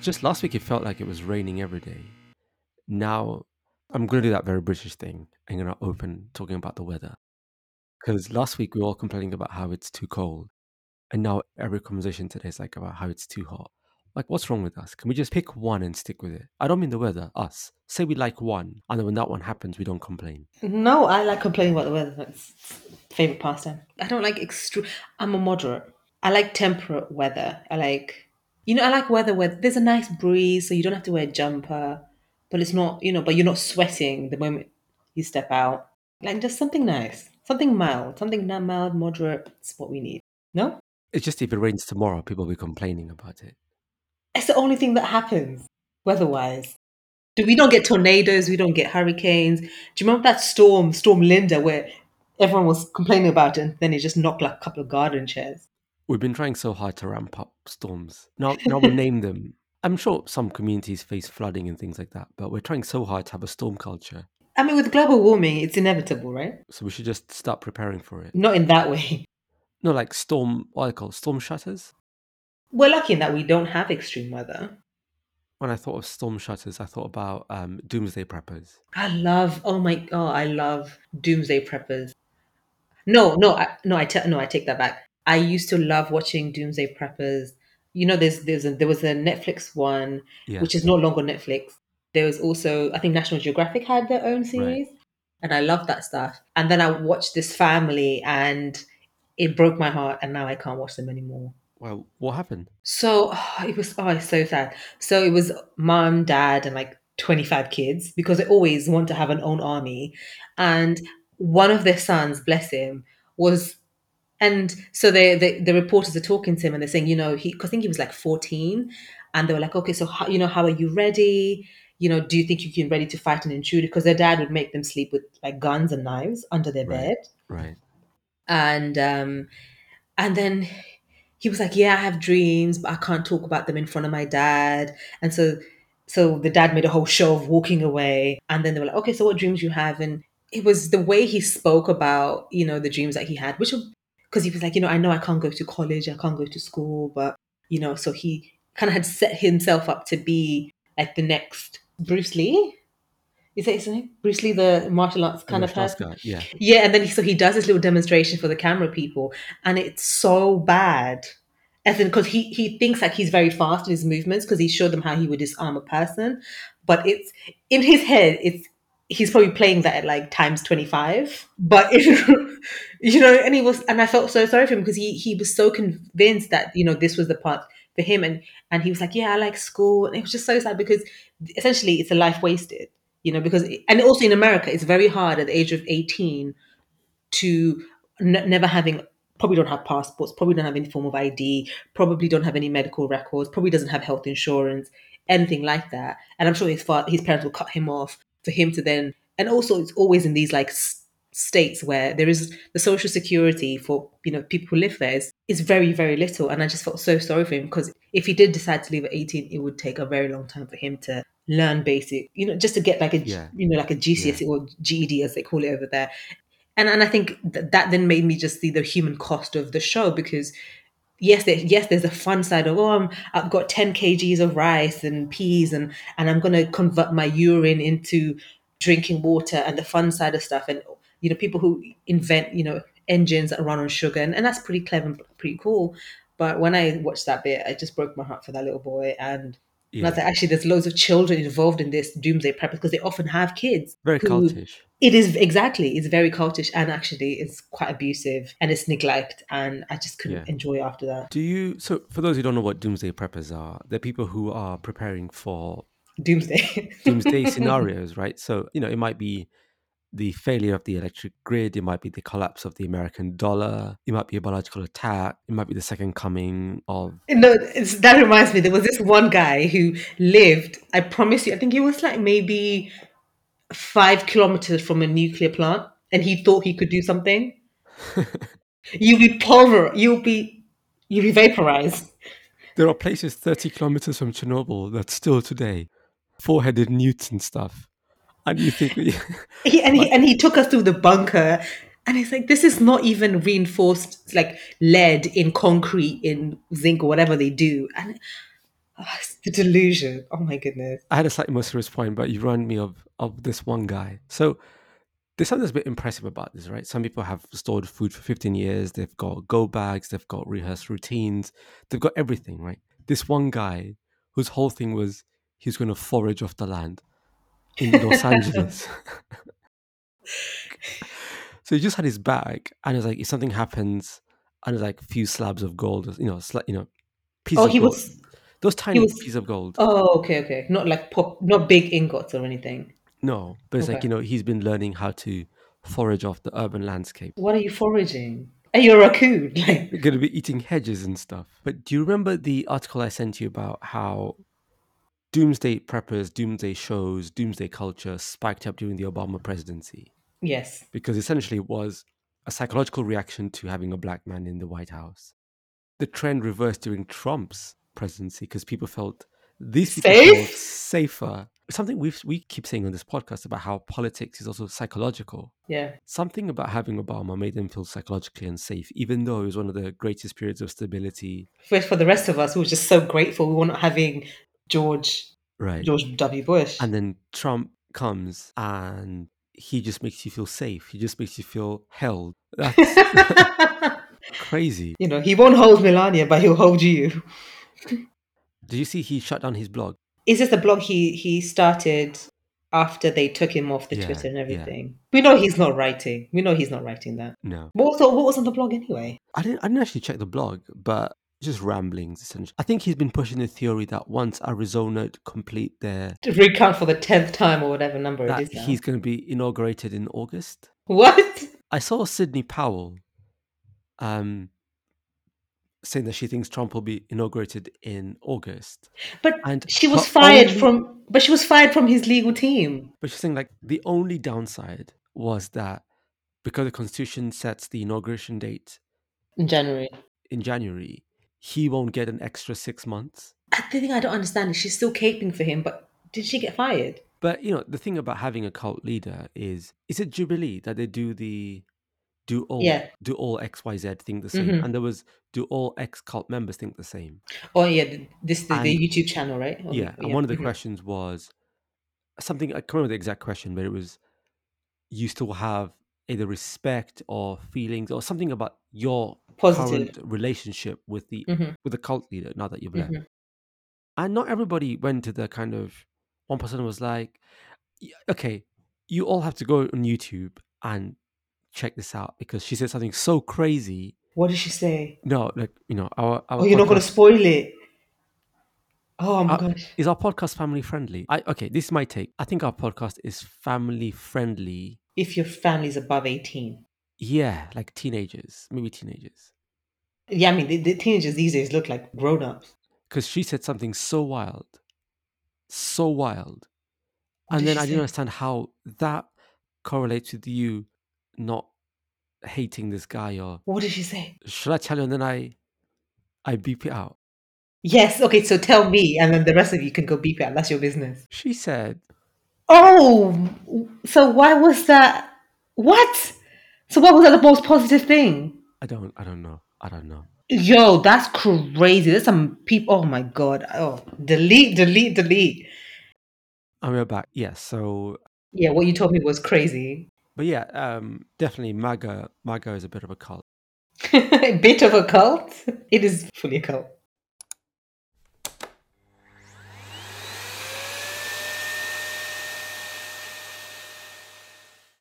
Just last week, it felt like it was raining every day. Now, I'm going to do that very British thing. I'm going to open talking about the weather. Because last week, we were all complaining about how it's too cold. And now every conversation today is like about how it's too hot. Like, what's wrong with us? Can we just pick one and stick with it? I don't mean the weather, us. Say we like one, and then when that one happens, we don't complain. No, I like complaining about the weather. It's favorite pastime. I don't like extreme. I'm a moderate. I like temperate weather. I like, you know, I like weather where there's a nice breeze, so you don't have to wear a jumper, but it's not, you know, but you're not sweating the moment you step out. Like just something nice, something mild, something not mild, moderate. It's what we need. No, It's just if it rains tomorrow, people will be complaining about it. it's the only thing that happens weather-wise. Do we don't get tornadoes? We don't get hurricanes. Do you remember that storm, Storm Linda, where everyone was complaining about it, and then it just knocked like a couple of garden chairs? We've been trying so hard to ramp up storms. Now, now we'll name them. I'm sure some communities face flooding and things like that, but we're trying so hard to have a storm culture. I mean, with global warming, it's inevitable, right? So we should just start preparing for it. Not in that way. No, like storm, what I call storm shutters. We're lucky in that we don't have extreme weather. When I thought of storm shutters, I thought about um, doomsday preppers. I love. Oh my god, I love doomsday preppers. No, no, I, no. I te- no, I take that back. I used to love watching doomsday preppers. You know, there's there's a, there was a Netflix one Yeah. which is no longer Netflix. There was also I think National Geographic had their own series, and I love that stuff. And then I watched this family, and it broke my heart, and now I can't watch them anymore. well, what happened? So it was oh, it's so sad. So it was mom, dad, and like 25 kids because they always want to have an own army. And one of their sons, bless him, was and so they, they the reporters are talking to him and they're saying, you know, he I think he was like 14, and they were like, okay, so how, you know, how are you ready? You know, do you think you can be ready to fight an intruder? Because their dad would make them sleep with like guns and knives under their Right. bed Right. and um and then he was like yeah i have dreams but i can't talk about them in front of my dad and so so the dad made a whole show of walking away and then they were like okay so what dreams you have and it was the way he spoke about you know the dreams that he had which because he was like you know i know i can't go to college i can't go to school but you know so he kind of had set himself up to be like the next bruce lee is that his name bruce lee the martial arts kind of person guy, Yeah. yeah, and then he, so he does this little demonstration for the camera people, and it's so bad. As in, because he he thinks like he's very fast in his movements because he showed them how he would disarm a person, but it's in his head. It's he's probably playing that at like times twenty five. But if, you know, and he was, and I felt so sorry for him because he he was so convinced that you know this was the part for him, and and he was like, yeah, I like school, and it was just so sad because essentially it's a life wasted you know because and also in america it's very hard at the age of 18 to n- never having probably don't have passports probably don't have any form of id probably don't have any medical records probably doesn't have health insurance anything like that. And i'm sure his fa- his parents will cut him off for him to then and also it's always in these like states where there is the social security for you know people who live there is, is very very little. And i just felt so sorry for him because if he did decide to leave at 18 it would take a very long time for him to learn basic you know just to get like a Yeah. you know like a gcse or ged as they call it over there. And and I think th- that then made me just see the human cost of the show because yes, there, yes, there's a fun side of oh, I'm, I've got 10 kgs of rice and peas and and I'm gonna convert my urine into drinking water and the fun side of stuff and you know people who invent you know engines that run on sugar and, and that's pretty clever and pretty cool. But when I watched that bit, I just broke my heart for that little boy and. And I was like, actually, there's loads of children involved in this doomsday prep because they often have kids. Very who- cultish. it is exactly. It's very cultish and actually it's quite abusive and it's neglect and I just couldn't Yeah. enjoy after that. Do you? So, for those who don't know what doomsday preppers are, they're people who are preparing for Doomsday. doomsday scenarios, right? So, you know, it might be the failure of the electric grid, it might be the collapse of the American dollar, it might be a biological attack, it might be the second coming of no, it's, that reminds me. There was this one guy who lived. I promise you. I think he was like maybe five kilometers from a nuclear plant, and he thought he could do something. You'll be pulver. You'll be. You'll be vaporized. There are places 30 kilometers from Chernobyl that still today, four headed newts and stuff. And you think, He, and he and he took us through the bunker, and it's like this is not even reinforced like lead in concrete in zinc or whatever they do. And ah, it's the delusion. Oh my goodness. I had a slightly more serious point, but you remind me of of this one guy. So there's something that's a bit impressive about this, right? Some people have stored food for 15 years. They've got go bags. They've got rehearsed routines. They've got everything, right? This one guy whose whole thing was he's going to forage off the land in Los Angeles. so he just had his bag, and it's like if something happens, and it's like a few slabs of gold, you know, sli- you know, pieces Oh, he gold. was. Those tiny was- pieces of gold. Oh, okay, okay. Not like pop, not big ingots or anything. No, but it's like you know he's been learning how to forage off the urban landscape. What are you foraging? Are you a raccoon? Like, You're going to be eating hedges and stuff. But do you remember the article I sent you about how doomsday preppers, doomsday shows, doomsday culture spiked up during the Obama presidency? yes. Because essentially it was a psychological reaction to having a black man in the White House. The trend reversed during Trump's presidency because people felt these people Safe? felt safer. Something we we keep saying on this podcast about how politics is also psychological. Yeah. Something about having Obama made them feel psychologically unsafe, even though it was one of the greatest periods of stability. For, for the rest of us, we were just so grateful we were not having George Right. George W. Bush. And then Trump comes and he just makes you feel safe. He just makes you feel held. That's crazy. you know, he won't hold Melania, but he'll hold you. Did you see he shut down his blog? Is this the blog he he started after they took him off the Yeah, Twitter and yeah. everything? We know he's not writing. We know he's not writing that. No. What was, what was on the blog anyway? I didn't I didn't actually check the blog, but just ramblings essentially. I think he's been pushing the theory that once Arizona complete their To recount for the tenth time or whatever number it is now. he's going to be inaugurated in August. What? I saw Sidney Powell um, saying that she thinks Trump will be inaugurated in August. But And she was fired only- from. But she was fired from his legal team But she's saying like the only downside was that because the Constitution sets the inauguration date in January. in January, he won't get an extra six months. Uh, The thing I don't understand is she's still caping for him, but did she get fired? But you know, the thing about having a cult leader is is it Jubilee that they do the do all Yeah. do all XYZ think the same? Mhm. And there was do all ex cult members think the same? Oh yeah, this the, the YouTube channel, right? Oh, yeah. And one of the mhm. questions was something I can't remember the exact question, but it was you still have either respect or feelings or something about your Positive. current relationship with the Mhm. with the cult leader now that you've left. Mhm. And not everybody went to the kind of one person was like, okay, you all have to go on YouTube and check this out because she said something so crazy. What did she say? No, like you know, our, our Oh, you're not going to spoil it. Oh my Uh, gosh. Is our podcast family friendly? I okay, this is my take. I think our podcast is family friendly. If your family's above 18. Yeah, like teenagers, maybe teenagers. Yeah, I mean, the, the teenagers these days look like grown ups. Because she said something so wild, so wild, What and then I say? didn't understand how that correlates with you not hating this guy or What did she say? should I tell you and then I I beep it out. Yes, okay, so tell me, and then the rest of you can go beep it out. That's your business. She said, Oh, so why was that? What? So what was that the most positive thing? I don't I don't know. I don't know. Yo, that's crazy. There's some people. Oh my god. Oh, delete, delete, delete. And we're back. Yeah, so Yeah, what you told me was crazy. but yeah, um definitely MAGA MAGA is a bit of a cult. a bit of a cult. It is fully a cult.